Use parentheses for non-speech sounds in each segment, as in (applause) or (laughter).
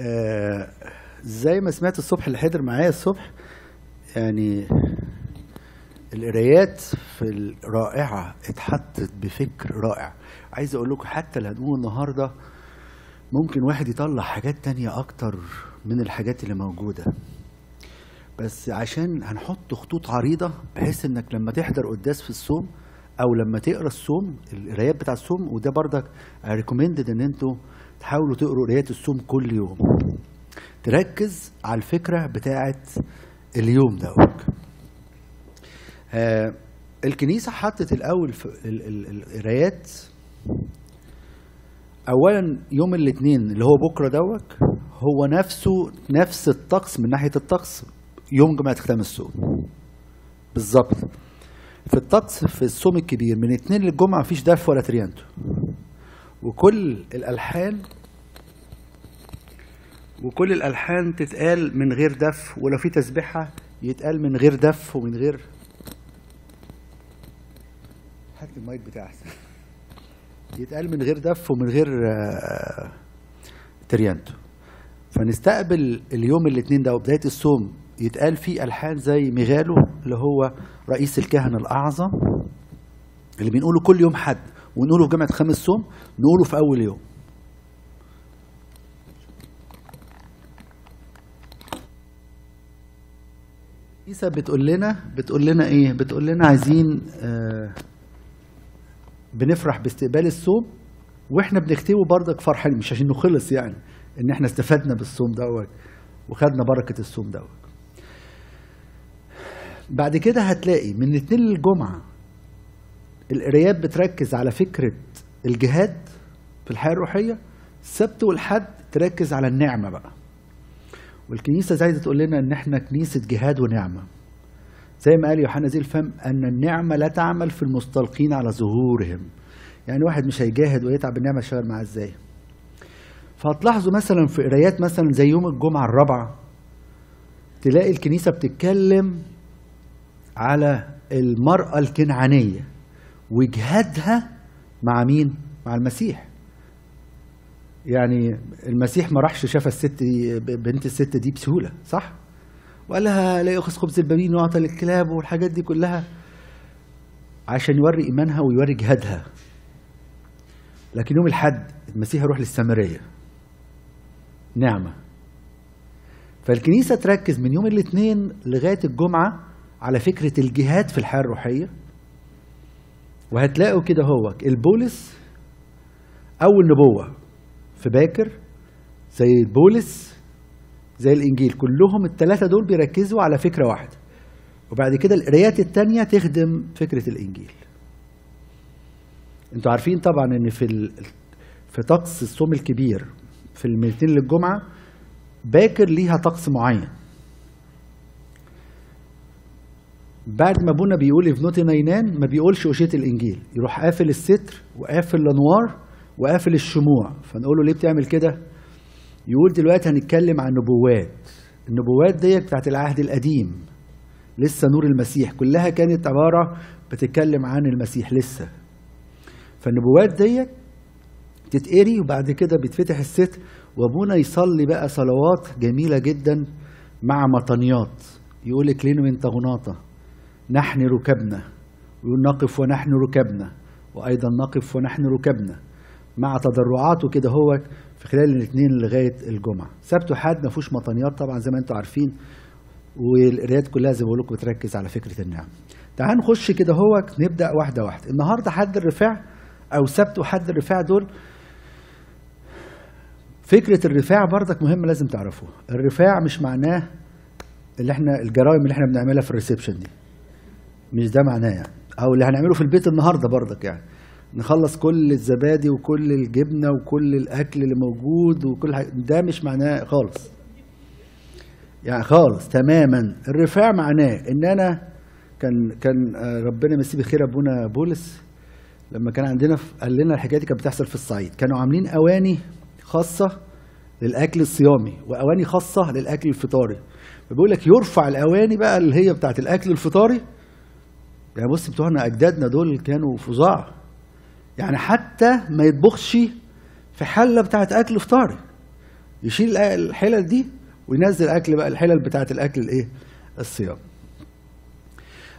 آه زي ما سمعت الصبح اللي حضر معايا الصبح يعني القرايات في الرائعة اتحطت بفكر رائع. عايز أقول لكم حتى اللي هنقوله النهاردة ممكن واحد يطلع حاجات تانية أكتر من الحاجات اللي موجودة. بس عشان هنحط خطوط عريضة بحيث إنك لما تحضر قداس في الصوم أو لما تقرأ الصوم القرايات بتاع الصوم وده بردك ريكومندد إن أنتوا تحاولوا تقروا قرايات الصوم كل يوم. تركز على الفكرة بتاعت اليوم دوت آه الكنيسة حطت الأول القرايات. أولا يوم الاثنين اللي هو بكرة دوت هو نفسه نفس الطقس من ناحية الطقس يوم جمعة ختام الصوم. بالظبط. في الطقس في الصوم الكبير من اثنين للجمعة مفيش دف ولا تريانتو. وكل الألحان وكل الألحان تتقال من غير دف ولو في تسبيحة يتقال من غير دف ومن غير هات المايك احسن يتقال من غير دف ومن غير آه، تريانتو. فنستقبل اليوم الاثنين ده وبداية الصوم يتقال فيه ألحان زي ميغالو اللي هو رئيس الكهنه الأعظم اللي بنقوله كل يوم حد. ونقوله في جامعة خامس صوم نقوله في أول يوم. عيسى بتقول لنا بتقول لنا إيه؟ بتقول لنا عايزين آه بنفرح باستقبال الصوم وإحنا بنكتبه برضك فرحان مش عشان إنه خلص يعني إن إحنا استفدنا بالصوم دوت وخدنا بركة الصوم دوت. بعد كده هتلاقي من الاثنين للجمعه القرايات بتركز على فكرة الجهاد في الحياة الروحية السبت والحد تركز على النعمة بقى. والكنيسة زي تقول لنا إن إحنا كنيسة جهاد ونعمة. زي ما قال يوحنا ذي الفم أن النعمة لا تعمل في المستلقين على ظهورهم. يعني واحد مش هيجاهد ويتعب النعمه يشتغل معاه إزاي؟ فهتلاحظوا مثلا في قرايات مثلا زي يوم الجمعة الرابعة تلاقي الكنيسة بتتكلم على المرأة الكنعانية. وجهادها مع مين؟ مع المسيح. يعني المسيح ما راحش شاف الست دي بنت الست دي بسهولة صح؟ وقال لها لا يأخذ خبز البنين ويعطى للكلاب والحاجات دي كلها. عشان يوري إيمانها ويوري جهادها. لكن يوم الحد المسيح يروح للسامرية. نعمة. فالكنيسة تركز من يوم الاثنين لغاية الجمعة على فكرة الجهاد في الحياة الروحية. وهتلاقوا كده هو البولس أول نبوة في باكر زي البولس زي الإنجيل. كلهم الثلاثه دول بيركزوا على فكرة واحدة. وبعد كده القرايات التانية تخدم فكرة الإنجيل. أنتوا عارفين طبعا إن في ال... في طقس الصوم الكبير في الميلتين للجمعة باكر ليها طقس معين. بعد ما ابونا بيقول ابنتي نينان ما بيقولش أشية الإنجيل يروح قافل الستر وقافل الأنوار وقافل الشموع. فنقول له ليه بتعمل كده؟ يقول دلوقتي هنتكلم عن نبوات النبوات ديت بتاعت العهد القديم لسه نور المسيح. كلها كانت عبارة بتتكلم عن المسيح لسه. فالنبوات ديت تتقري وبعد كده بيتفتح الستر وأبونا يصلي بقى صلوات جميلة جدا مع مطنيات يقول كلين من تغناطة نحن ركبنا. ويقول نقف ونحن ركبنا. وأيضا نقف ونحن ركبنا. مع تضرعاته كده هو في خلال الاثنين لغاية الجمعة. سبت وحد ما فيهوش مطنيات طبعا زي ما أنتم عارفين. والقرايات كلها زي ما بقول لكم بتركز على فكرة النعم. تعال نخش كده هو نبدأ واحدة واحدة. النهارده حد الرفاع أو سبت وحد الرفاع دول فكرة الرفاع برضك مهمة لازم تعرفوها. الرفاع مش معناه اللي إحنا الجرائم اللي إحنا بنعملها في الريسبشن دي. مش ده معناه يعني. أو اللي هنعمله في البيت النهارده برضك يعني. نخلص كل الزبادي وكل الجبنة وكل الأكل اللي موجود وكل حاجة. ده مش معناه خالص. يعني خالص تماما. الرفاع معناه إن أنا كان كان آه، ربنا يمسيه بخير أبونا بولس لما كان عندنا قال لنا الحكاية دي كانت بتحصل في الصعيد. كانوا عاملين أواني خاصة للأكل الصيامي وأواني خاصة للأكل الفطاري. فبيقول لك يرفع الأواني بقى اللي هي بتاعت الأكل الفطاري يعني بص بتوعنا أجدادنا دول كانوا فظاع. يعني حتى ما يطبخش في حلة بتاعت أكل فطاري يشيل الحلل دي وينزل أكل بقى الحلل بتاعه الأكل الايه الصيام.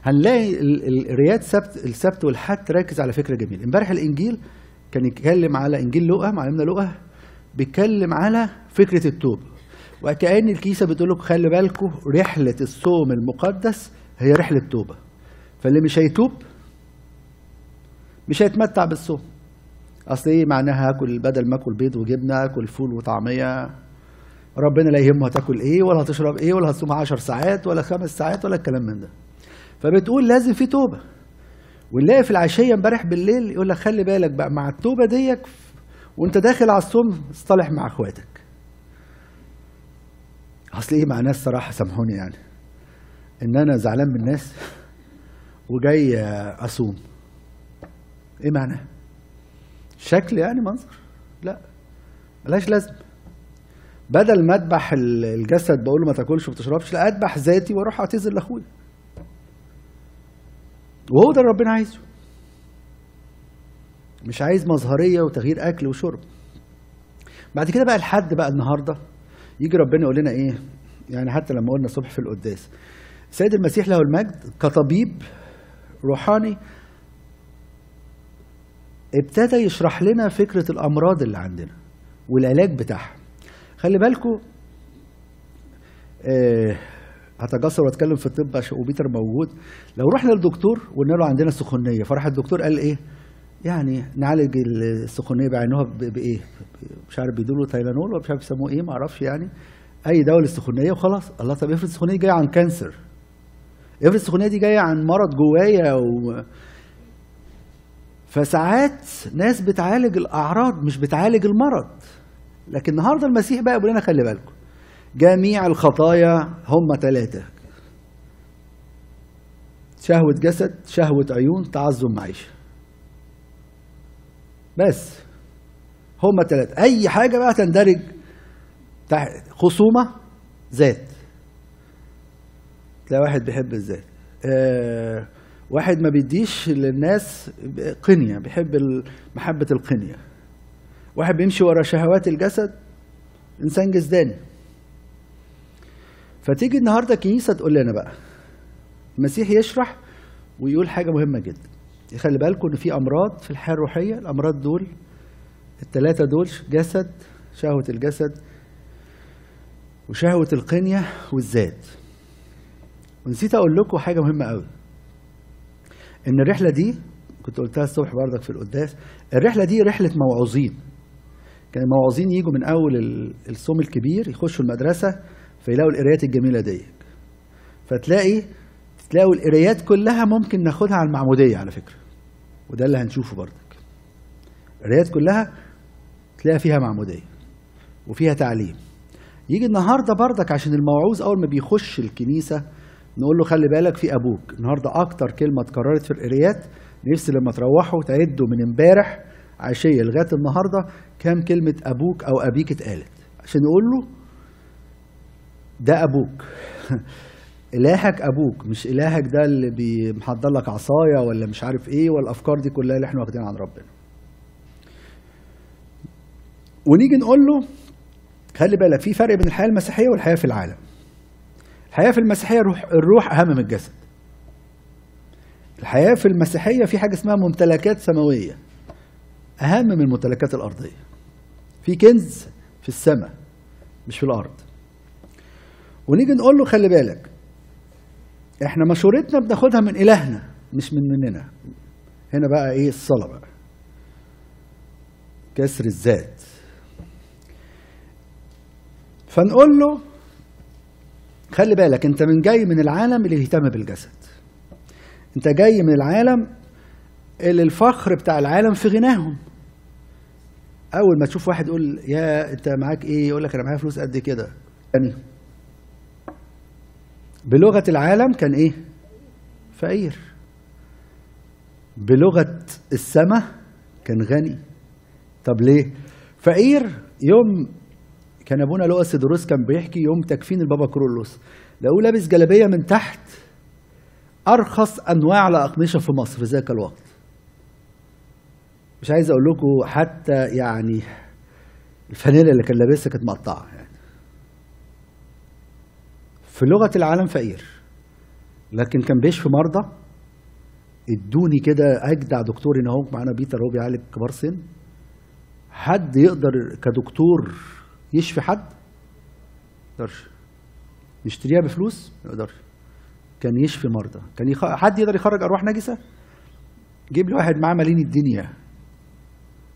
هنلاقي القرايات سبت السبت والحد تركز على فكرة جميله امبارح الإنجيل كان يتكلم على إنجيل لوقا معلمنا لوقا بيتكلم على فكرة التوبة. وكأن الكيسة بتقول لكم خلي بالكم رحلة الصوم المقدس هي رحلة توبة. فاللي مش هيتوب مش هيتمتع بالصوم. أصل إيه معناها هاكل بدل ما أكل بيض وجبنة أكل فول وطعمية. ربنا لا يهمه هتاكل إيه ولا هتشرب إيه ولا هتصوم 10 ساعات ولا خمس ساعات ولا الكلام من ده. فبتقول لازم في توبة. ونلاقي في العشية امبارح بالليل يقول لك خلي بالك بقى مع التوبة ديك وأنت داخل على الصوم اصطلح مع أخواتك. أصل إيه مع ناس صراحة سامحوني يعني. إن أنا زعلان من الناس. وجاي أصوم. إيه معناه؟ شكل يعني منظر. لا ملهاش لازمة. بدل ما أذبح الجسد بقول له ما تاكلش وما تشربش لا أذبح ذاتي وأروح اعتذر لأخويا. وهو ده اللي ربنا عايزه. مش عايز مظهرية وتغيير أكل وشرب. بعد كده بقى الحد بقى النهارده يجي ربنا يقول لنا إيه؟ يعني حتى لما قلنا الصبح في القداس. سيد المسيح له المجد كطبيب روحاني ابتدى يشرح لنا فكرة الأمراض اللي عندنا والعلاج بتاعها. خلي بالكم آه هتجسر وأتكلم في الطب عشان وبيتر موجود. لو رحنا للدكتور وقلنا له عندنا سخونيه فراح الدكتور قال إيه؟ يعني نعالج السخونية بعينوها بايه مش عارف بيدوا له تايلانول ولا مش عارف يسموه إيه ما أعرفش يعني. أي دواء للسخونية وخلاص. الله طب افرض السخونية جاية عن كانسر. افرض السخونية دي جاية عن مرض جوايا و... فساعات ناس بتعالج الأعراض مش بتعالج المرض. لكن النهارده المسيح بقى يقول لنا خلي بالكم جميع الخطايا هم ثلاثة شهوة جسد شهوة عيون تعظم معيشة. بس هم ثلاثة أي حاجة بقى تندرج تحت خصومة ذات. تلاقي واحد بيحب الذات. آه واحد ما بيديش للناس قنية بيحب محبة القنية. واحد بيمشي ورا شهوات الجسد إنسان جسداني. فتيجي النهارده الكنيسة تقول لنا بقى المسيح يشرح ويقول حاجة مهمة جدا. يخلي بالكم إن في أمراض في الحياة الروحية الأمراض دول الثلاثة دول جسد شهوة الجسد وشهوة القنية والذات. ونسيت أقول لكم حاجة مهمة قوي. إن الرحلة دي كنت قلتها الصبح بردك في القداس الرحلة دي رحلة موعوظين كان الموعوظين يجوا من أول الصوم الكبير يخشوا المدرسة فيلاقوا القرايات الجميلة دي. فتلاقي تلاقوا القرايات كلها ممكن ناخدها على المعمودية على فكرة. وده اللي هنشوفه بردك القرايات كلها تلاقي فيها معمودية وفيها تعليم. يجي النهارده بردك عشان الموعوظ أول ما بيخش الكنيسة نقول له خلي بالك في أبوك. النهارده أكتر كلمة اتكررت في القرايات نفسي لما تروحوا تعدوا من امبارح عشية لغاية النهارده كام كلمة أبوك أو أبيك اتقالت. عشان نقول له ده أبوك. (laughs) إلهك أبوك مش إلهك ده اللي بيمحضر لك عصاية ولا مش عارف إيه والأفكار دي كلها اللي إحنا واخدين عن ربنا. ونيجي نقول له خلي بالك في فرق بين الحياة المسيحية والحياة في العالم. الحياة في المسيحية الروح, الروح أهم من الجسد. الحياة في المسيحية في حاجة اسمها ممتلكات سماوية. أهم من الممتلكات الأرضية. في كنز في السماء مش في الأرض. ونيجي نقول له خلي بالك إحنا مشورتنا بناخدها من إلهنا مش من مننا. هنا بقى إيه؟ الصلاة بقى. كسر الذات. فنقول له خلي بالك انت من جاي من العالم اللي يهتم بالجسد. انت جاي من العالم اللي الفخر بتاع العالم في غناهم. أول ما تشوف واحد يقول يا أنت معاك إيه؟ يقول لك أنا معايا فلوس قد كده. يعني بلغة العالم كان إيه؟ فقير. بلغة السماء كان غني. طب ليه؟ فقير يوم كان أبونا لؤس دروس كان بيحكي يوم تكفين البابا كرولوس. لقوه لابس جلابية من تحت أرخص أنواع الأقمشة في مصر في ذاك الوقت. مش عايز أقول لكم حتى يعني الفانيلا اللي كان لابسها كانت مقطعة في لغة العالم فقير لكن كان بيشفي مرضى. ادوني كده أجدع دكتور هنا أهو معانا بيتر هو بيعالج كبار سن. حد يقدر كدكتور يشفي حد يقدرش. يشتريها بفلوس ما يقدرش. كان يشفي مرضى. كان يخ... حد يقدر يخرج أرواح نجسة؟ جيب لي واحد معاه مالين الدنيا.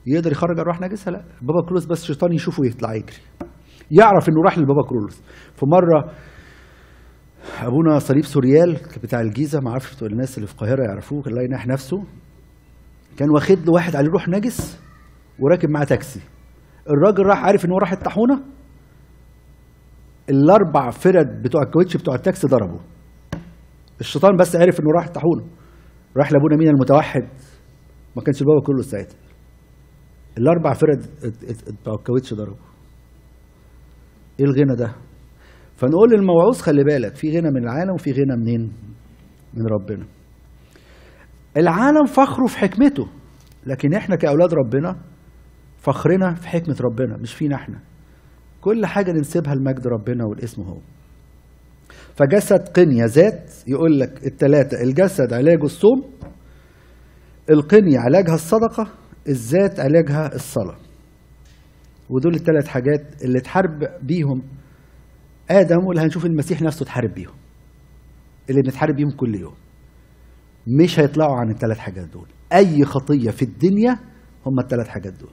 يقدر يخرج أرواح نجسة؟ لا. بابا كرولوس بس شيطان يشوفه يطلع يجري. يعرف إنه راح لبابا كرولوس. فمره أبونا صليب سوريال بتاع الجيزة ما أعرفش الناس اللي في القاهرة يعرفوه الله ينح نفسه كان واخد له واحد عليه روح نجس وراكب معاه تاكسي. الراجل راح عارف إن هو راح الطاحونة؟ الأربع فرد بتوع الكاوتش بتوع التاكسي ضربوا الشيطان بس عرف إنه راح الطاحونة. راح لأبونا مين المتوحد. ما كانش بابا كله ساعتها. الأربع فرد بتوع الكاوتش ضربوا إيه الغنى ده؟ فنقول للموعوظ خلي بالك في غنى من العالم وفي غنى منين؟ من ربنا. العالم فخره في حكمته لكن إحنا كأولاد ربنا فخرنا في حكمة ربنا مش فينا إحنا. كل حاجة ننسبها لمجد ربنا والاسم هو. فجسد قنية ذات يقول لك التلاتة الجسد علاجه الصوم القنية علاجها الصدقة الذات علاجها الصلاة. ودول الثلاث حاجات اللي تحارب بيهم آدم واللي هنشوف المسيح نفسه تحارب بيهم. اللي بنتحارب بيهم كل يوم. مش هيطلعوا عن الثلاث حاجات دول. أي خطية في الدنيا هم الثلاث حاجات دول.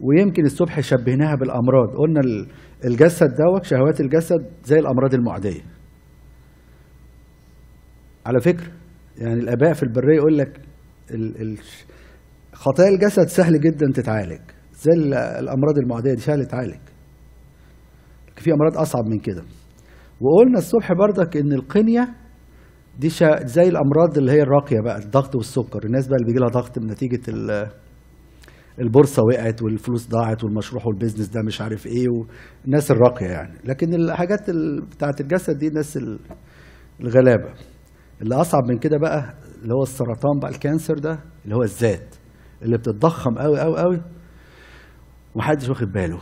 ويمكن الصبح شبهناها بالأمراض. قلنا الجسد دوت شهوات الجسد زي الأمراض المعدية. على فكرة يعني الآباء في البرية يقول لك خطايا الجسد سهل جدا تتعالج. زي ال- الأمراض المعدية دي سهل تتعالج. في أمراض أصعب من كده. وقلنا الصبح برضك إن القنية دي زي الأمراض اللي هي الراقية بقى الضغط والسكر. الناس بقى اللي بيجي لها ضغط من نتيجه البورصة وقعت والفلوس ضاعت والمشروع وال business ده مش عارف إيه والناس الراقية يعني. لكن الحاجات ال- بتاعت الجسد دي الناس ال- الغلابة. اللي أصعب من كده بقى اللي هو السرطان بقى ال cancer ده اللي هو الذات اللي بتتضخم قوي قوي قوي ومحدش واخد باله.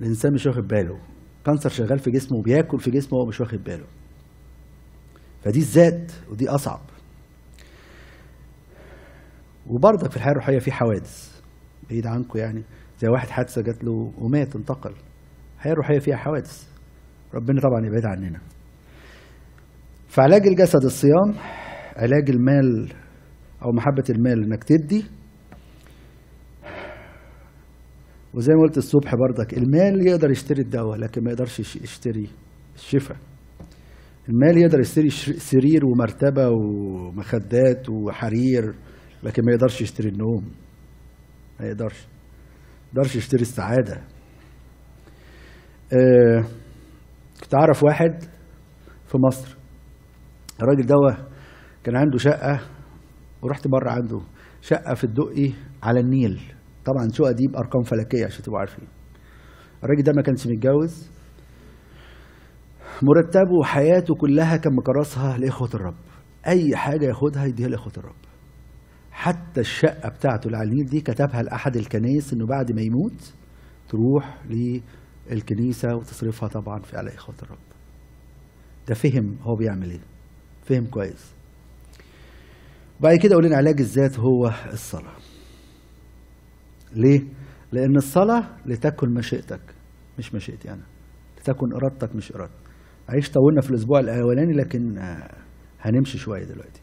الإنسان مش واخد باله. كانسر شغال في جسمه وبياكل في جسمه وهو مش واخد باله. فدي الذات ودي أصعب. وبرضك في الحياة الروحية في حوادث. بعيد عنكم يعني. زي واحد حادثة جات له ومات انتقل. الحياة الروحيه فيها حوادث. ربنا طبعا يبعد عننا. فعلاج الجسد الصيام علاج المال أو محبة المال إنك تدي. وزي ما قلت الصبح برضك المال يقدر يشتري الدواء لكن ما يقدرش يش- يشتري الشفاء. المال يقدر يشتري سرير ومرتبة ومخدات وحرير لكن ما يقدرش يشتري النوم. ما يقدرش ما يقدرش يشتري السعادة. آه كنت أعرف واحد في مصر. الراجل ده كان عنده شقة ورحت مرة عنده شقة في الدقي على النيل. طبعا الشقة دي بأرقام فلكية عشان تبقوا عارفين. الراجل ده ما كانش متجوز. مرتبه وحياته كلها كان مكرسها لإخوة الرب. أي حاجة ياخدها يديها لإخوة الرب. حتى الشقة بتاعته النيل دي كتبها لأحد الكنايس إنه بعد ما يموت تروح للكنيسة وتصرفها طبعا في على إخوة الرب. ده فهم هو بيعمل إيه. فهم كويس. وبعد كده قلنا علاج الذات هو الصلاة. ليه؟ لأن الصلاة لتكن مشيئتك مش مشيئتي أنا. لتكن إرادتك مش إرادتي. عيش طولنا في الأسبوع الأولاني لكن آه، هنمشي شوية دلوقتي.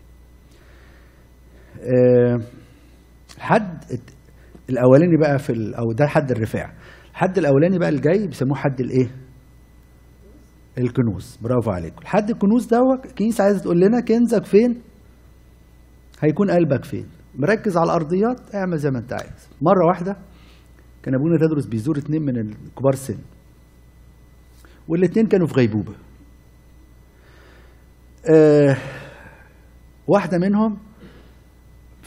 الحد الت- الأولاني بقى في أو ده حد الرفاع. الحد الأولاني بقى الجاي بيسموه حد الإيه؟ الكنوز. برافو عليكم. الحد الكنوز دوت الكنيسة عايزة تقول لنا كنزك فين؟ هيكون قلبك فين. مركز على الأرضيات اعمل زي ما انت عايز. مرة واحدة كان أبونا تدرس بيزور اتنين من الكبار سن. والاتنين كانوا في غيبوبة. آه واحدة منهم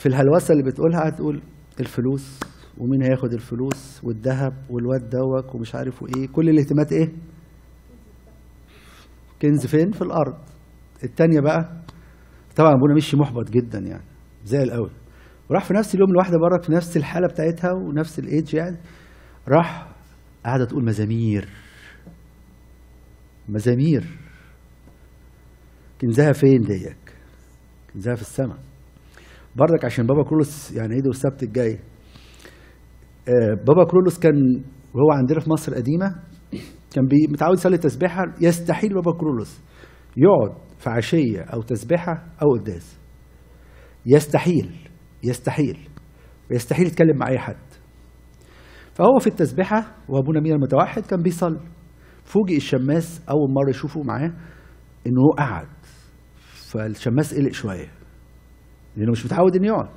في الهلوسة اللي بتقولها هتقول الفلوس ومين هياخد الفلوس والذهب والواد دوك ومش عارف إيه كل الاهتمامات إيه؟ كنز فين؟ في الأرض. التانية بقى طبعا أبونا مشي محبط جدا يعني زعل قوي وراح في نفس اليوم الواحده برك في نفس الحالة بتاعتها ونفس الإيدج يعني راح قاعدة تقول مزامير. مزامير. كنزها فين ديك؟ كنزها في السماء. برضك عشان بابا كرولوس يعني عيده السبت الجاي. آه، بابا كرولوس كان وهو عندنا في مصر القديمة كان متعود يصلي تسبيحة يستحيل بابا كرولوس يقعد في عشية أو تسبيحة أو قداس. يستحيل يستحيل ويستحيل يتكلم مع أي حد. فهو في التسبيحة وأبونا مين المتوحد كان بيصلي. فوجئ الشماس أول مرة يشوفه معاه إنه قعد فالشماس قلق شوية. لأنه مش متعود إنه يقعد.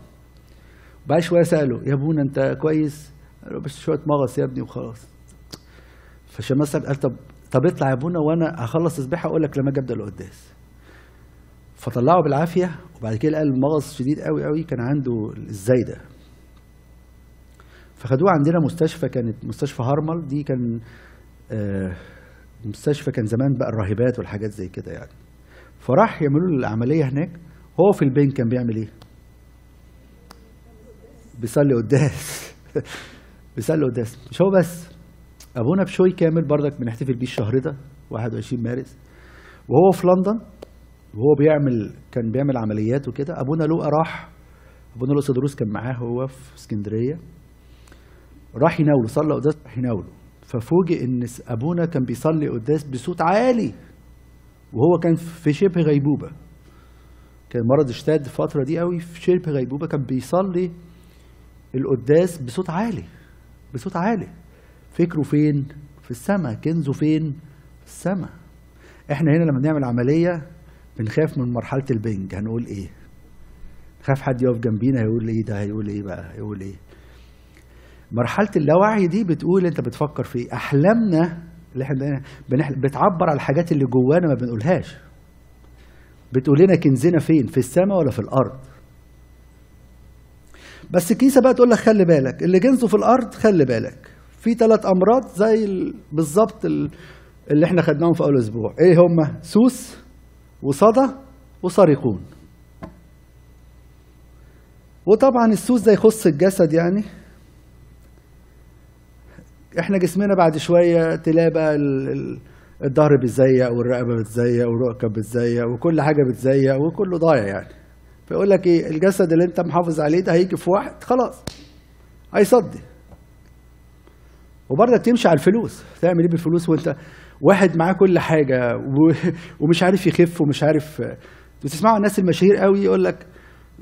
بعد شوية سأله يا أبونا أنت كويس؟ بس شوية مغص يا ابني وخلاص. فالشماس قال طب طب اطلع يا أبونا وأنا هخلص تسبيحه أقول لك لما أجي أبدأ القداس. فطلعه بالعافية وبعد كده قال المغص شديد قوي قوي كان عنده الزايدة. فخدوه عندنا مستشفى كانت مستشفى هرمل دي كان آه، مستشفى كان زمان بقى الراهبات والحاجات زي كده يعني. فراح يعملوا له العملية هناك. هو في البنك كان بيعمل إيه؟ بيصلي قداس. (laughs) بيصلي قداس. مش هو بس. أبونا بشوي كامل برضك بنحتفل بيه الشهر ده 21 مارس. وهو في لندن وهو بيعمل كان بيعمل عمليات وكده. أبونا لوقا راح أبونا لوقا دروس كان معاه هو في اسكندرية. راح يناوله صلى قداس راح يناوله. ففوجئ إن أبونا كان بيصلي قداس بصوت عالي. وهو كان في شبه غيبوبة. كان مرض اشتد الفترة دي قوي في شبه غيبوبة كان بيصلي القداس بصوت عالي بصوت عالي. فكره فين؟ في السماء كنزه فين؟ في السماء. إحنا هنا لما بنعمل عملية بنخاف من مرحلة البنج. هنقول إيه؟ خاف حد يقف جنبينا هيقول إيه ده؟ هيقول إيه بقى؟ هيقول إيه؟ مرحلة اللاوعي دي بتقول انت بتفكر في إيه؟ أحلامنا اللي إحنا بنحلم بتعبر على الحاجات اللي جوانا ما بنقولهاش. بتقول لنا كنزنا فين؟ في السماء ولا في الأرض؟ بس الكنيسة بقى تقول لك خلي بالك اللي كنزه في الأرض خلي بالك. في ثلاث أمراض زي ال- بالظبط ال- اللي إحنا خدناهم في أول أسبوع. إيه هم؟ سوس وصدى وسرقون وطبعا السوس ده يخص الجسد يعني. إحنا جسمنا بعد شوية تلاقي بقى الظهر بيتزيق والرقبة بتزيق والركب بتزيق وكل حاجة بتزيق وكله ضايع يعني. فيقول لك إيه الجسد اللي أنت محافظ عليه ده هيجي في واحد خلاص هيصدي. وبرضك تمشي على الفلوس تعمل إيه بالفلوس وأنت واحد معاه كل حاجة و- (laughs) ومش عارف يخف ومش عارف بتسمعوا الناس المشاهير قوي يقول لك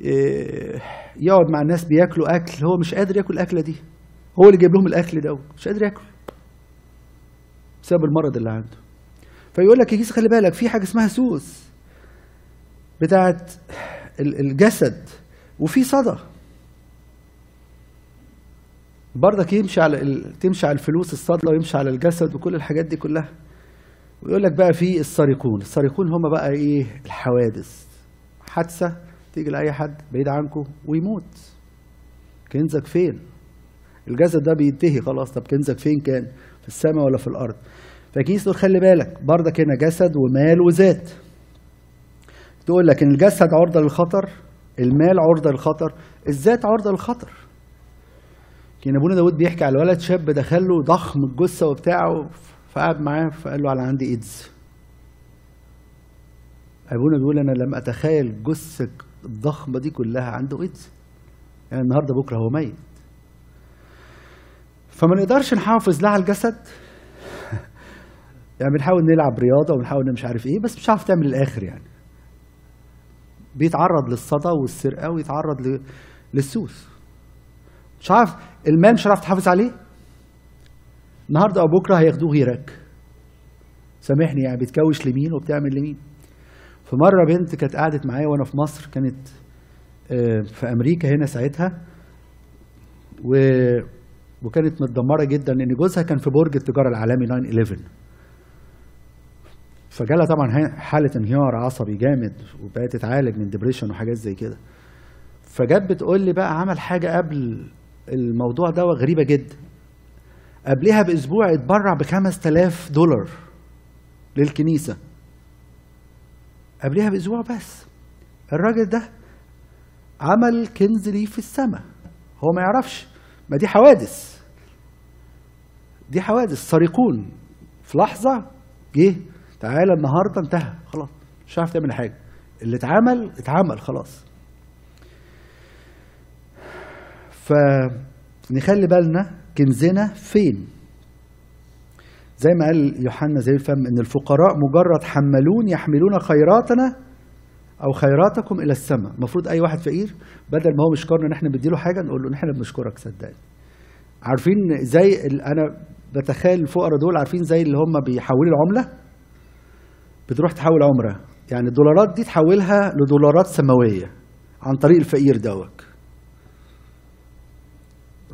إيه، يقعد مع الناس بياكلوا أكل هو مش قادر ياكل الأكلة دي هو اللي جايب لهم الأكل ده مش قادر ياكل بسبب المرض اللي عنده. فيقول لك يا جيس خلي بالك في حاجة اسمها سوس بتاعت ال- الجسد وفي صدى. برضك يمشي على ال... تمشي على الفلوس الصدى ويمشي على الجسد وكل الحاجات دي كلها. ويقول لك بقى في السارقون السارقون هم بقى إيه؟ الحوادث. حادثة تيجي لأي حد بعيد عنكم ويموت. كنزك فين؟ الجسد ده بينتهي خلاص. طب كنزك فين كان؟ في السماء ولا في الأرض؟ فكيس تقول خلي بالك برضك هنا جسد ومال وذات. تقول لك إن الجسد عرضة للخطر المال عرضة للخطر الذات عرضة للخطر. كان أبونا داود بيحكي على ولد شاب دخل له ضخم الجثة وبتاعه فقعد معاه فقال له أنا عندي إيدز. أبونا بيقول أنا لم أتخيل الجثه الضخمة دي كلها عنده إيدز. يعني النهارده بكرة هو ميت. فما نقدرش نحافظ لا على الجسد يعني بنحاول نلعب رياضة وبنحاول مش عارف إيه بس مش عارف تعمل الآخر يعني. بيتعرض للصدى والسرقة ويتعرض ل... للسوس. مش عارف المال مش هتعرف تحافظ عليه؟ النهارده أو بكرة هياخدوه غيرك سامحني يعني بتكوش لمين وبتعمل لمين. في مرة بنت كانت قعدت معايا وأنا في مصر كانت آه، في أمريكا هنا ساعتها. و وكانت متدمرة جدا لأن جوزها كان في برج التجارة العالمي 9 11 فجالها طبعا حالة انهيار عصبي جامد وبقت تتعالج من ديبريشن وحاجات زي كده. فجت بتقول لي بقى عمل حاجة قبل الموضوع ده غريبة جدا. قبلها بأسبوع اتبرع ب 5000 دولار للكنيسة. قبلها بأسبوع بس. الراجل ده عمل كنز ليه في السماء. هو ما يعرفش. ما دي حوادث. دي حوادث. سارقون في لحظة جه تعالى النهارده انتهى. خلاص مش هتعرف تعمل حاجة. اللي اتعمل اتعمل خلاص. فنخلي بالنا كنزنا فين؟ زي ما قال يوحنا زي الفم إن الفقراء مجرد حملون يحملون خيراتنا أو خيراتكم إلى السماء. المفروض أي واحد فقير بدل ما هو مشكرنا إن إحنا بنديله حاجة نقول له إن إحنا بنشكرك صدقني. عارفين زي أنا بتخيل الفقراء دول عارفين زي اللي هم بيحولوا العملة؟ بتروح تحول عمرة. يعني الدولارات دي تحولها لدولارات سماوية عن طريق الفقير دوت.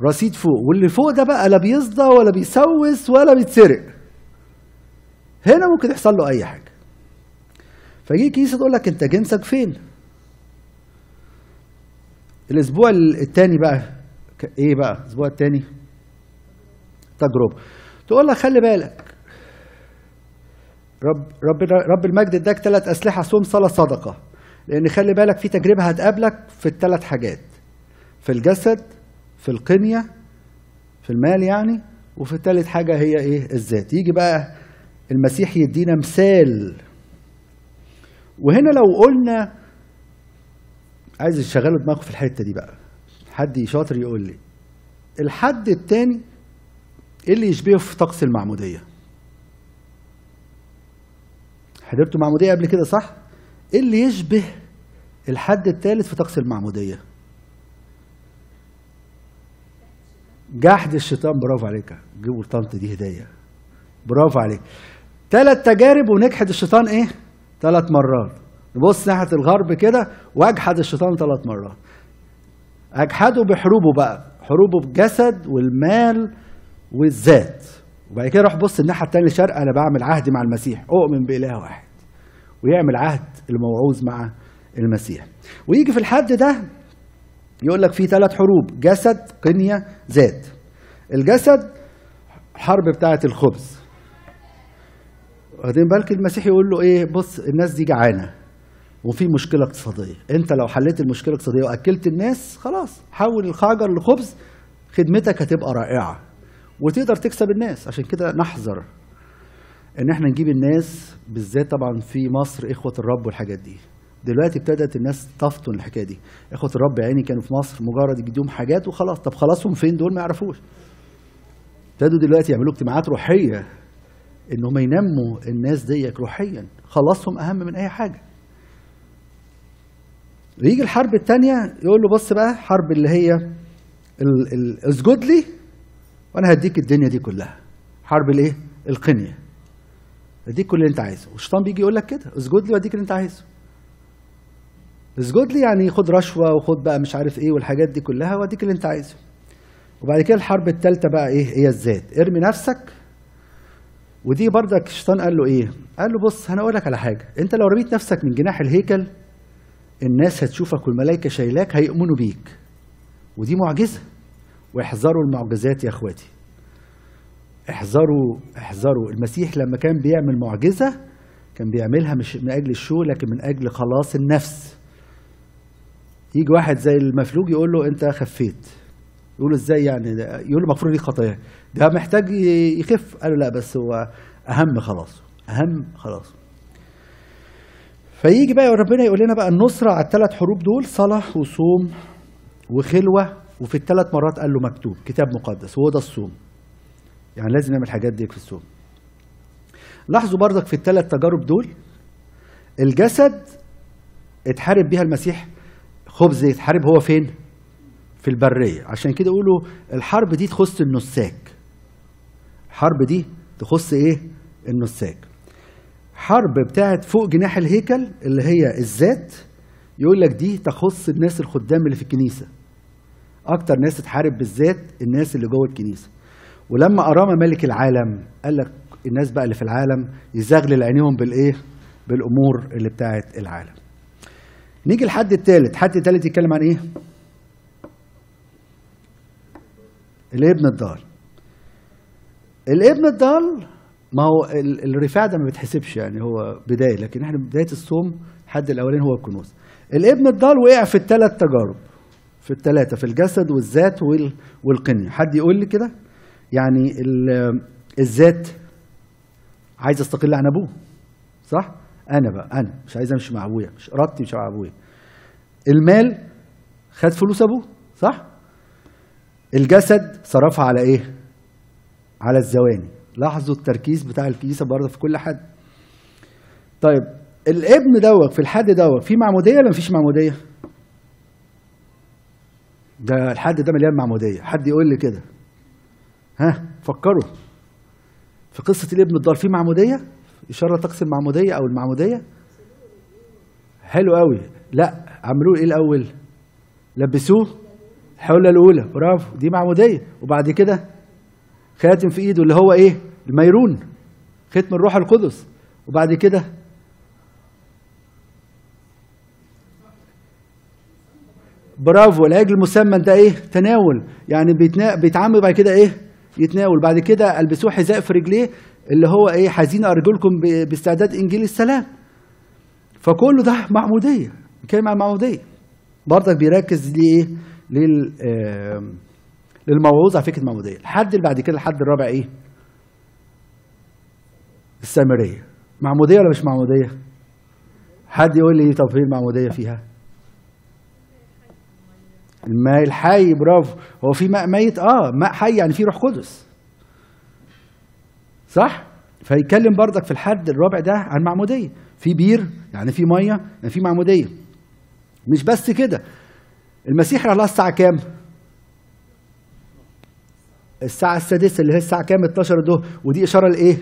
رصيد فوق. واللي فوق ده بقى لا بيصدى ولا بيسوس ولا بيتسرق. هنا ممكن يحصل له أي حاجة. فيجي كيسه تقول لك أنت جنسك فين؟ الأسبوع الثاني بقى. إيه بقى؟ الأسبوع الثاني تجربة. تقول لك خلي بالك. رب ربنا رب المجد اداك ثلاث أسلحة صوم صلاة صدقة. لأن خلي بالك في تجربة هتقابلك في الثلاث حاجات. في الجسد في القنية في المال يعني وفي الثالث حاجة هي إيه؟ الذات. يجي بقى المسيح يدينا مثال. وهنا لو قلنا عايز يشغلوا دماغه في الحتة دي بقى. حد شاطر يقول لي الحد التاني إيه اللي يشبهه في طقس المعمودية. حضرتوا معموديه قبل كده صح؟ إيه اللي يشبه الحد الثالث في طقس المعمودية؟ جحد الشيطان برافو عليك. جيبوا الطنط دي هديه برافو عليك. ثلاث تجارب ونجحد الشيطان إيه؟ ثلاث مرات. نبص ناحية الغرب كده واجحد الشيطان ثلاث مرات. أجحده بحروبه بقى. حروبه بالجسد والمال والذات. وبعد كده أروح بص الناحية الثانية الشرق أنا بعمل عهد مع المسيح. أؤمن بإله واحد. ويعمل عهد الموعوظ مع المسيح. ويجي في الحد ده يقول لك في ثلاث حروب جسد قنية ذات. الجسد الحرب بتاعة الخبز. واخدين بالك المسيح يقول له إيه بص الناس دي جعانة وفي مشكلة اقتصادية. أنت لو حليت المشكلة الاقتصادية وأكلت الناس خلاص حول الخاجر لخبز خدمتك هتبقى رائعة. وتقدر تكسب الناس. عشان كده نحذر إن إحنا نجيب الناس بالذات طبعا في مصر إخوة الرب والحاجات دي. دلوقتي ابتدت الناس تفطن الحكاية دي. إخوة الرب يعني كانوا في مصر مجرد يديهم حاجات وخلاص. طب خلاصهم فين دول؟ ما يعرفوش. ابتدوا دلوقتي يعملوا اجتماعات روحية إن هم ينموا الناس ديك روحيا. خلاصهم أهم من أي حاجة. ويجي الحرب الثانية يقول له بص بقى حرب اللي هي اسجد لي وأنا هديك الدنيا دي كلها. حرب الايه؟ القنية. اديك كل اللي انت عايزه. والشيطان بيجي يقول لك كده. اسجد لي واديك اللي انت عايزه. اسجد لي يعني خد رشوة وخد بقى مش عارف إيه والحاجات دي كلها واديك اللي انت عايزه. وبعد كده الحرب الثالثه بقى إيه؟ هي الذات. ارمي نفسك. ودي برضك الشيطان قال له إيه؟ قال له بص أنا أقول لك على حاجة. انت لو رميت نفسك من جناح الهيكل الناس هتشوفك والملائكة شايلاك هيؤمنوا بيك. ودي معجزة. واحذروا المعجزات يا اخواتي. احذروا احذروا. المسيح لما كان بيعمل معجزة كان بيعملها مش من أجل الشو لكن من أجل خلاص النفس. يجي واحد زي المفلوج يقول له أنت خفيت. يقول له إزاي يعني؟ يقول له مغفور ليك خطاياك. ده محتاج يخف. قال له لا بس هو أهم خلاص أهم خلاص. فيجي بقى ربنا يقول لنا بقى النصرة على الثلاث حروب دول صلاة وصوم وخلوة وفي الثلاث مرات قال له مكتوب كتاب مقدس وهو ده الصوم. يعني لازم نعمل الحاجات دي في الصوم. لاحظوا برضك في الثلاث تجارب دول الجسد اتحارب بيها المسيح خبز يتحارب هو فين؟ في البرية. عشان كده يقولوا الحرب دي تخص النساك. الحرب دي تخص إيه؟ النساك. حرب بتاعت فوق جناح الهيكل اللي هي الذات يقول لك دي تخص الناس الخدام اللي في الكنيسة. أكتر ناس تتحارب بالذات الناس اللي جوه الكنيسة. ولما ارام ملك العالم قال لك الناس بقى اللي في العالم يزغلل عينيهم بالإيه؟ بالأمور اللي بتاعت العالم. نيجي الحد الثالث الحد الثالث يتكلم عن إيه؟ الابن الضال. الابن الضال ما هو ال- الرفاع ده ما بيتحسبش يعني هو بداية لكن إحنا بداية الصوم الحد الأولاني هو الكنوز. الابن الضال وقع في الثلاث تجارب. في الثلاثه في الجسد والذات وال- والقنيه حد يقول لي كده؟ يعني ال- الذات عايز يستقل عن أبوه. صح؟ أنا بقى أنا مش عايز أمشي مع أبويا مش ارادتي مش مع أبويا. المال خد فلوس أبوه صح؟ الجسد صرفها على إيه؟ على الزواني. لاحظوا التركيز بتاع الكنيسة برضه في كل حد. طيب الابن دوت في الحد دوت في معمودية ولا مفيش معمودية؟ ده الحد ده مليان معمودية. حد يقول لي كده؟ ها؟ فكروا. في قصة الابن الضال في معمودية؟ إشارة طقس المعموديه أو المعمودية؟ حلو قوي لا عملوه إيه الأول؟ لبسوه الحله الأولى. برافو دي معمودية. وبعد كده خاتم في إيده اللي هو إيه؟ الميرون ختم الروح القدس. وبعد كده برافو. العجل المسمن ده إيه؟ تناول. يعني بيتنا... بيتعمل بعد كده إيه؟ يتناول. بعد كده ألبسوه حذاء في رجليه اللي هو إيه؟ حزين أرجلكم ب... باستعداد إنجيل السلام. فكله ده معمودية. بيتكلم عن المعموديه برضك بيركز ليه لل آه... للموعوظ على فكرة المعموديه الحد اللي بعد كده الحد الرابع إيه؟ السامرية. معمودية ولا مش معمودية؟ حد يقول لي طب فين المعموديه فيها؟ الماء الحي برافو. هو في ماء ميت؟ آه ماء حي يعني في روح قدس. صح؟ فيتكلم برضك في الحد الرابع ده عن معمودية. في بير يعني في مية يعني في معمودية. مش بس كده. المسيح راح لها الساعة كام؟ الساعة السادسة اللي هي الساعة كام؟ 12 ده ودي إشارة لإيه؟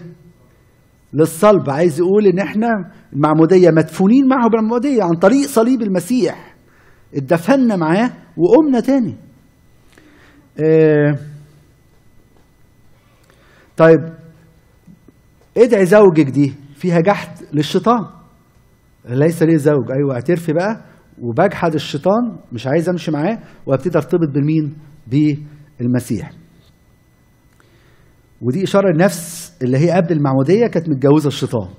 للصلب. عايز يقول إن إحنا المعموديه مدفونين معه بالمعمودية عن طريق صليب المسيح. اتدفنا معاه وقمنا تاني. آه طيب ادعي زوجك دي فيها جحد للشيطان. ليس لي زوج. أيوه اعترفي بقى. وبجحد الشيطان مش عايز أمشي معاه. وأبتدي أرتبط بالمين؟ بالمسيح. ودي إشارة النفس اللي هي قبل المعموديه كانت متجوزة الشيطان.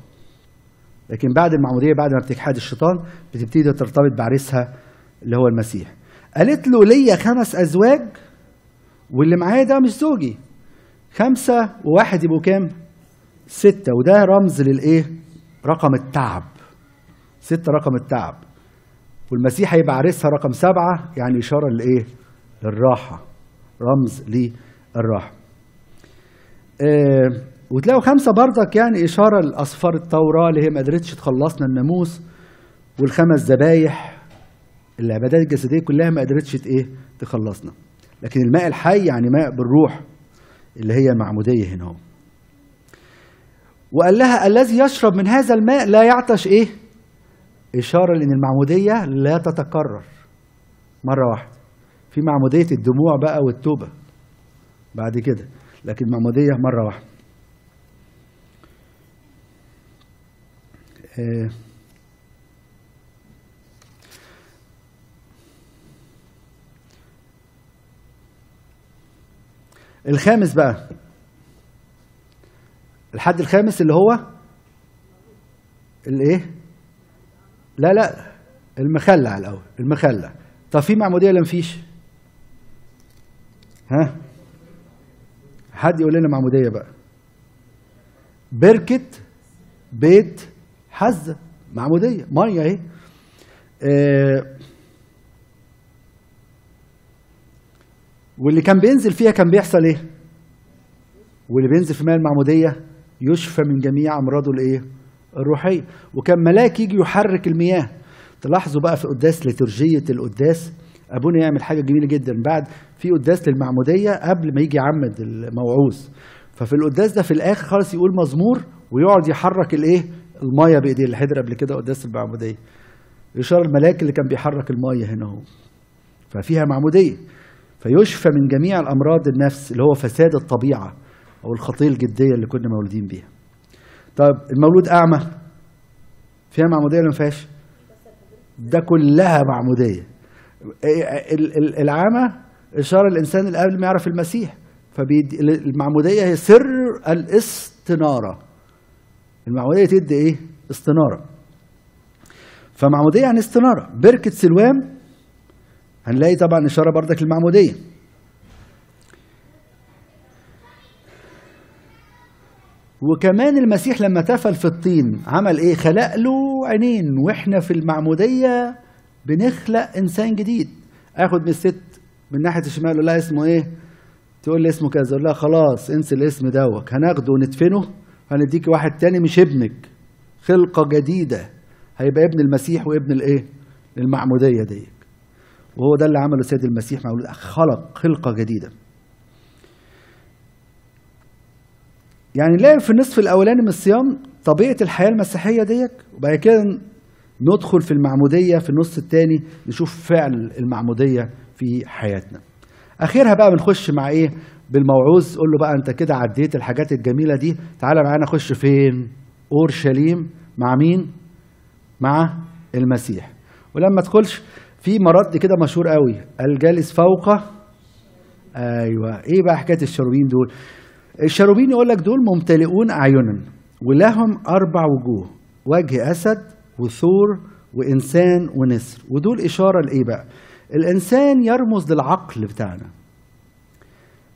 لكن بعد المعموديه بعد ما بتجحد الشيطان بتبتدي ترتبط بعريسها اللي هو المسيح قالت له ليا خمس أزواج واللي معايا ده مش زوجي خمسة وواحد يبقوا كام؟ ستة وده رمز للإيه؟ رقم التعب ستة رقم التعب والمسيح هيبقى عريسها رقم سبعة يعني إشارة لإيه؟ للراحة رمز للراحة. آه وتلاقوا خمسة برضك يعني إشارة لاصفار التوراة اللي هي ما قدرتش تخلصنا الناموس والخمس ذبايح العبادات الجسدية كلها ما قدرتش إيه تخلصنا. لكن الماء الحي يعني ماء بالروح اللي هي المعموديه هنا هو. وقال لها الذي يشرب من هذا الماء لا يعطش إيه؟ إشارة لأن المعمودية لا تتكرر. مرة واحدة. في معمودية الدموع بقى والتوبة بعد كده. لكن معمودية مرة واحدة. آه الخامس بقى. الحد الخامس اللي هو الايه؟ لا لا المخلع الأول المخلع طب في معمودية ولا مفيش؟ ها؟ حد يقول لنا معمودية بقى. بركة بيت حزة معمودية مية اهي. واللي كان بينزل فيها كان بيحصل إيه؟ واللي بينزل في ماء المعمودية يشفى من جميع أمراضه الإيه؟ الروحية. وكان ملاك يجي يحرك المياه. تلاحظوا بقى في قداس لترجيه القداس. أبونا يعمل حاجة جميلة جدا. بعد في قداس للمعمودية قبل ما يجي يعمد الموعوظ ففي القداس ده في الآخر خالص يقول مزمور ويقعد يحرك الإيه؟ الميه بإيديه. اللي حضر قبل كده قداس المعمودية. اشاره الملاك اللي كان بيحرك الميه هنا أهو. ففيها معمودية. فيشفى من جميع الأمراض النفس اللي هو فساد الطبيعة أو الخطيه الجدية اللي كنا مولودين بيها. طب المولود أعمى؟ فيها معمودية ولا ما فيهاش؟ ده كلها معمودية. العامة إشارة الإنسان اللي قبل ما يعرف المسيح. فالمعمودية هي سر الاستنارة. المعمودية تدي إيه؟ استنارة. فمعمودية يعني استنارة. بركة سلوام هنلاقي طبعا إشارة بردك للمعمودية. وكمان المسيح لما تفل في الطين عمل إيه؟ خلق له عينين. وإحنا في المعمودية بنخلق إنسان جديد. آخد من الست من ناحية الشمال أقول لها اسمه إيه؟ تقول لي اسمه كذا. أقول لها خلاص انسي الاسم دوت. هناخده وندفنه هنديك واحد تاني مش ابنك. خلقة جديدة. هيبقى ابن المسيح وابن الإيه؟ المعمودية ديت. وهو ده اللي عمله سيد المسيح مولود خلق خلقة جديدة. يعني نلاقي في النصف الأولاني من الصيام طبيعة الحياة المسيحية ديت وبعد كده ندخل في المعمودية في النص الثاني نشوف فعل المعمودية في حياتنا. اخرها بقى بنخش مع إيه؟ بالموعوظ قول له بقى أنت كده عديت الحاجات الجميلة دي تعالى معانا نخش فين؟ أورشليم مع مين؟ مع المسيح. ولما تدخلش في مرض كده مشهور قوي. الجالس فوق أيوه. إيه بقى حكاية الشروبين دول؟ الشروبين يقول لك دول ممتلئون اعينا ولهم أربع وجوه وجه أسد وثور وإنسان ونسر. ودول إشارة لإيه بقى؟ الإنسان يرمز للعقل بتاعنا.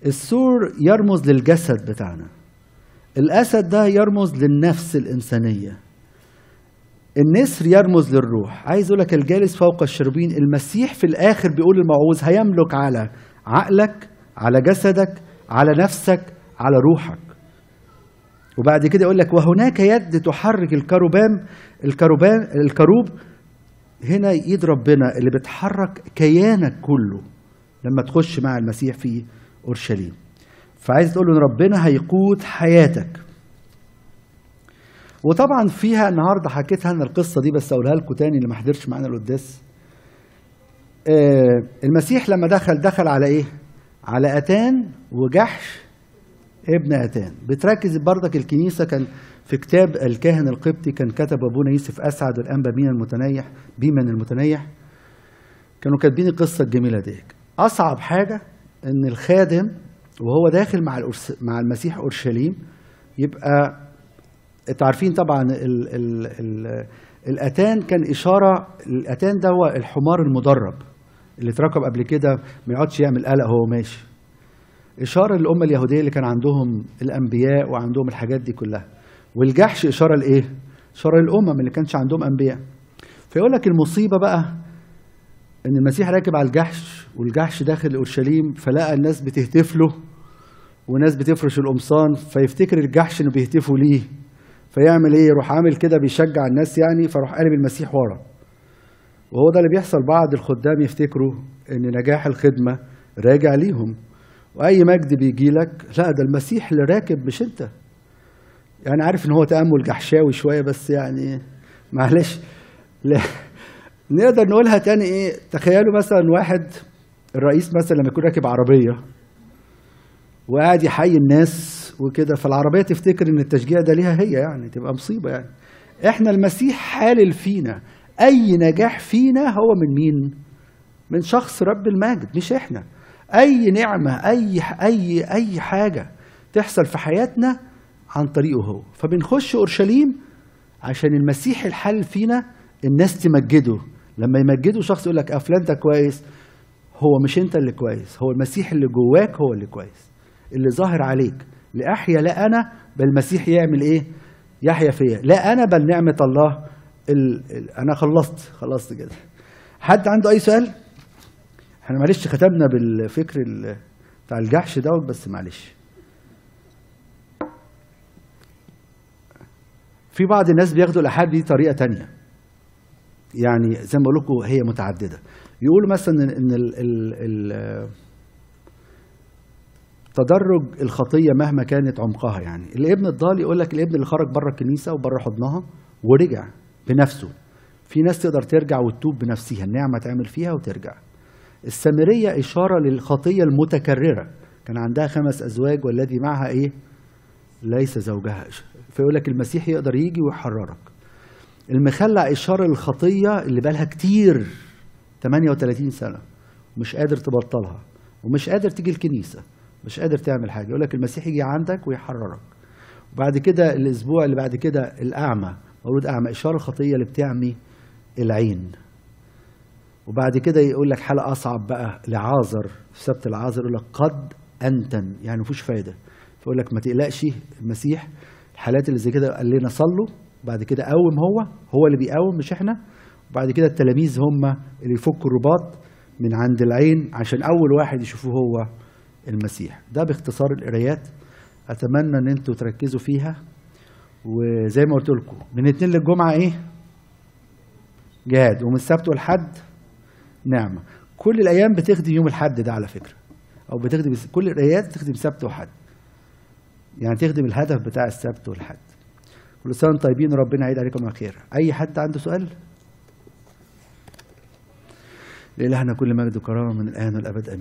الثور يرمز للجسد بتاعنا. الأسد ده يرمز للنفس الإنسانية. النسر يرمز للروح. عايز أقول لك الجالس فوق الشربين المسيح في الآخر بيقول الموعوظ هيملك على عقلك على جسدك على نفسك على روحك. وبعد كده يقول لك وهناك يد تحرك الكروبان الكروبان الكروب. هنا ايد ربنا اللي بتحرك كيانك كله لما تخش مع المسيح في أورشليم. فعايز تقول إن ربنا هيقود حياتك. وطبعا فيها النهارده حكيتها أنا القصة دي بس أقولها لكم تاني اللي ما حضرش معانا القداس. آه المسيح لما دخل دخل على إيه؟ على أتان وجحش ابن أتان. بتركز بردك الكنيسة كان في كتاب الكاهن القبطي كان كتب أبونا يوسف أسعد والانبا مين المتنيح بيمن المتنيح. كانوا كاتبين القصة الجميلة دي أصعب حاجة إن الخادم وهو داخل مع مع المسيح أورشليم يبقى أنتوا عارفين طبعا ال ال ال الأتان كان إشارة الأتان ده هو الحمار المدرب اللي اتركب قبل كده ما يقعدش يعمل قلق وهو ماشي. إشارة للأمة اليهودية اللي كان عندهم الأنبياء وعندهم الحاجات دي كلها. والجحش إشارة لإيه؟ إشارة للأمم اللي كانش عندهم أنبياء. فيقول لك المصيبة بقى إن المسيح راكب على الجحش والجحش داخل أورشليم فلقى الناس بتهتف له وناس بتفرش القمصان فيفتكر الجحش إنه بيهتفوا ليه. فيعمل إيه؟ يروح عامل كده بيشجع الناس يعني فروح قالب المسيح ورا. وهو ده اللي بيحصل بعض الخدام يفتكروا إن نجاح الخدمة راجع ليهم. وأي مجد بيجي لك لا ده المسيح اللي راكب مش أنت. يعني عارف إن هو تأمل جحشاوي شوية بس يعني معلش. لا نقدر نقولها تاني إيه؟ تخيلوا مثلا واحد الرئيس مثلا لما يكون راكب عربية وقاعد يحيي الناس وكده فالعربية تفتكر إن التشجيع ده ليها هي يعني تبقى مصيبة يعني. إحنا المسيح حالل فينا. أي نجاح فينا هو من مين؟ من شخص رب الماجد مش إحنا. أي نعمة أي أي أي حاجة تحصل في حياتنا عن طريقه هو. فبنخش أورشليم عشان المسيح الحل فينا الناس تمجده. لما يمجدوا شخص يقول لك فلان ده كويس. هو مش أنت اللي كويس هو المسيح اللي جواك هو اللي كويس. اللي ظاهر عليك. لأحيا لا أنا بل المسيح يعمل إيه؟ يحيا فيا. لا أنا بل نعمة الله ال... ال... أنا خلصت خلصت كده. حد عنده أي سؤال؟ إحنا معلش ختمنا بالفكر ال... بتاع الجحش دوت بس معلش. في بعض الناس بياخدوا الأحاد دي طريقة تانية. يعني زي ما بقول لكم هي متعددة. يقولوا مثلا إن ال... ال... ال... تدرج الخطية مهما كانت عمقها يعني. الابن الضال يقول لك الابن اللي خرج بره الكنيسة وبره حضنها ورجع بنفسه. في ناس تقدر ترجع وتتوب بنفسها النعمة تعمل فيها وترجع. السامرية إشارة للخطية المتكررة. كان عندها خمس أزواج والذي معها إيه؟ ليس زوجها. فيقول لك المسيح يقدر يجي ويحررك. المخلع إشارة للخطية اللي بالها كتير 38 سنة مش قادر تبطلها ومش قادر تيجي الكنيسة. مش قادر تعمل حاجة. يقول لك المسيح يجي عندك ويحررك. وبعد كده الأسبوع اللي بعد كده الأعمى مولود أعمى إشارة الخطيه اللي بتعمي العين. وبعد كده يقول لك حالة أصعب بقى لعازر في سبت العازر يقول لك قد انتن يعني مفيش فايدة. فيقول لك ما تقلقش المسيح الحالات اللي زي كده قال لنا صلوا. بعد كده قوم هو هو اللي بيقوم مش إحنا. وبعد كده التلاميذ هم اللي يفكوا الرباط من عند العين عشان أول واحد يشوفوه هو. المسيح. ده باختصار القرايات. أتمنى إن أنتوا تركزوا فيها. وزي ما قلت لكم من الاثنين للجمعة إيه؟ جهاد. ومن السبت والحد نعمة. كل الأيام بتخدم يوم الحد ده على فكرة. أو بتخدم كل الايات بتخدم سبت وحد. يعني تخدم الهدف بتاع السبت والحد. كل سنة طيبين وربنا يعيد عليكم على خير أي حد عنده سؤال؟ لإلهنا كل مجد وكرامة من الآن والأبد. امين